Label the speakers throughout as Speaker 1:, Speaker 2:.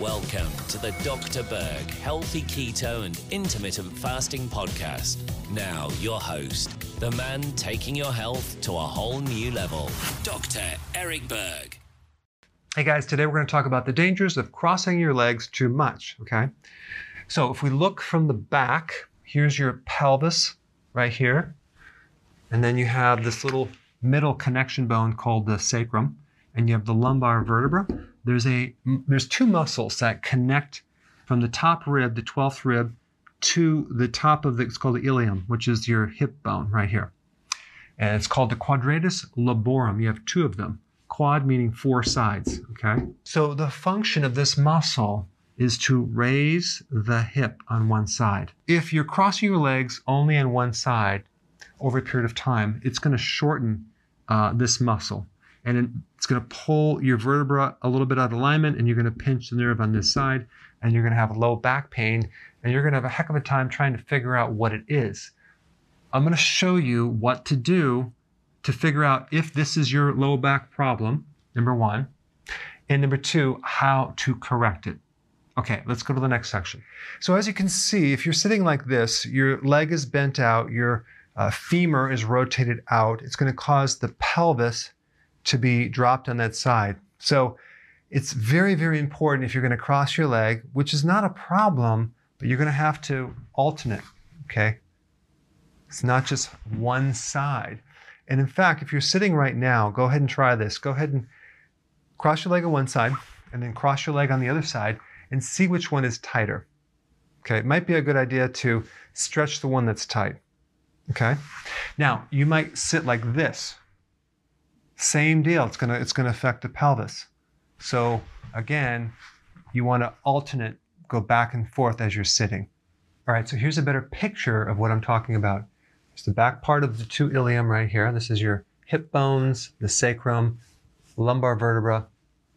Speaker 1: Welcome to the Dr. Berg Healthy Keto and Intermittent Fasting Podcast. Now, your host, the man taking your health to a whole new level, Dr. Eric Berg.
Speaker 2: Hey guys, today we're going to talk about the dangers of crossing your legs too much, okay? So if we look from the back, here's your pelvis right here. And then you have this little middle connection bone called the sacrum, and you have the lumbar vertebra there's a there's two muscles that connect from the top rib, the 12th rib, to the top of the it's called the ilium, which is your hip bone right here. And it's called the quadratus lumborum. You have two of them. Quad meaning four sides, okay? So the function of this muscle is to raise the hip on one side. If you're crossing your legs only on one side over a period of time, it's going to shorten uh, this muscle and it's going to pull your vertebra a little bit out of alignment and you're going to pinch the nerve on this side and you're going to have low back pain and you're going to have a heck of a time trying to figure out what it is. I'm going to show you what to do to figure out if this is your low back problem, number one, and number two, how to correct it. Okay, let's go to the next section. So as you can see, if you're sitting like this, your leg is bent out, your uh, femur is rotated out, it's going to cause the pelvis to be dropped on that side. So it's very, very important if you're going to cross your leg, which is not a problem, but you're going to have to alternate, okay? It's not just one side. And in fact, if you're sitting right now, go ahead and try this. Go ahead and cross your leg on one side and then cross your leg on the other side and see which one is tighter. Okay, it might be a good idea to stretch the one that's tight. Okay? Now, you might sit like this same deal. It's gonna it's gonna affect the pelvis. So again, you want to alternate, go back and forth as you're sitting. All right. So here's a better picture of what I'm talking about. It's the back part of the two ilium right here. This is your hip bones, the sacrum, lumbar vertebra,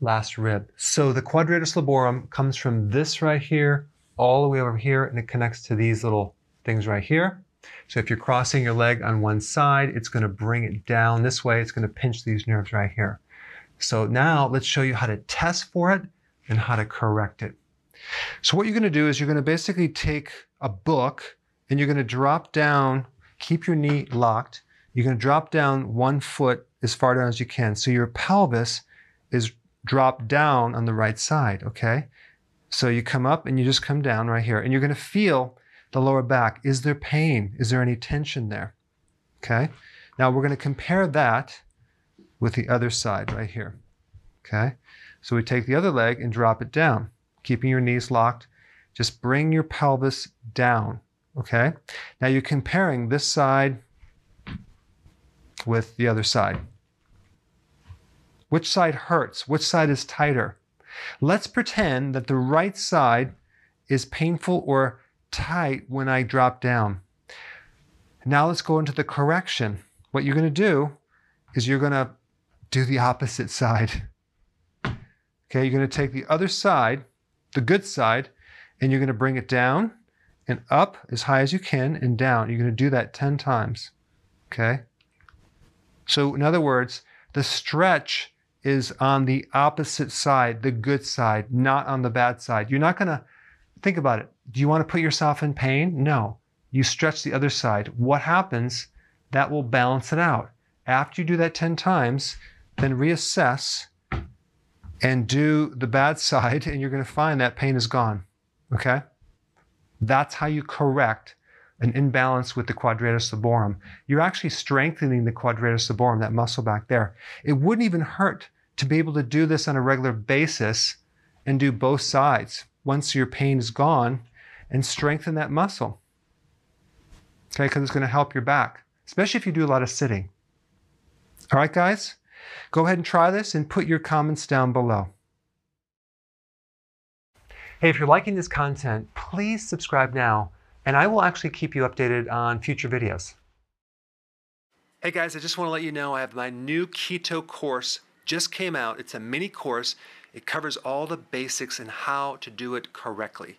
Speaker 2: last rib. So the quadratus lumborum comes from this right here all the way over here, and it connects to these little things right here. So if you're crossing your leg on one side, it's going to bring it down this way. It's going to pinch these nerves right here. So now let's show you how to test for it and how to correct it. So what you're going to do is you're going to basically take a book and you're going to drop down, keep your knee locked. You're going to drop down one foot as far down as you can. So your pelvis is dropped down on the right side, okay? So you come up and you just come down right here and you're going to feel the lower back. Is there pain? Is there any tension there? Okay. Now we're going to compare that with the other side right here. Okay. So we take the other leg and drop it down, keeping your knees locked. Just bring your pelvis down. Okay. Now you're comparing this side with the other side. Which side hurts? Which side is tighter? Let's pretend that the right side is painful or tight when I drop down. Now let's go into the correction. What you're going to do is you're going to do the opposite side. Okay, you're going to take the other side, the good side, and you're going to bring it down and up as high as you can and down. You're going to do that 10 times. Okay? So, in other words, the stretch is on the opposite side, the good side, not on the bad side. You're not going to think about it. Do you want to put yourself in pain? No. You stretch the other side. What happens? That will balance it out. After you do that 10 times, then reassess and do the bad side, and you're going to find that pain is gone. Okay? That's how you correct an imbalance with the quadratus lumborum. You're actually strengthening the quadratus lumborum, that muscle back there. It wouldn't even hurt to be able to do this on a regular basis and do both sides once your pain is gone and strengthen that muscle. Okay, because it's going to help your back, especially if you do a lot of sitting. All right, guys, go ahead and try this and put your comments down below. Hey, if you're liking this content, please subscribe now, and I will actually keep you updated on future videos. Hey guys, I just want to let you know I have my new keto course just came out. It's a mini course. It covers all the basics and how to do it correctly.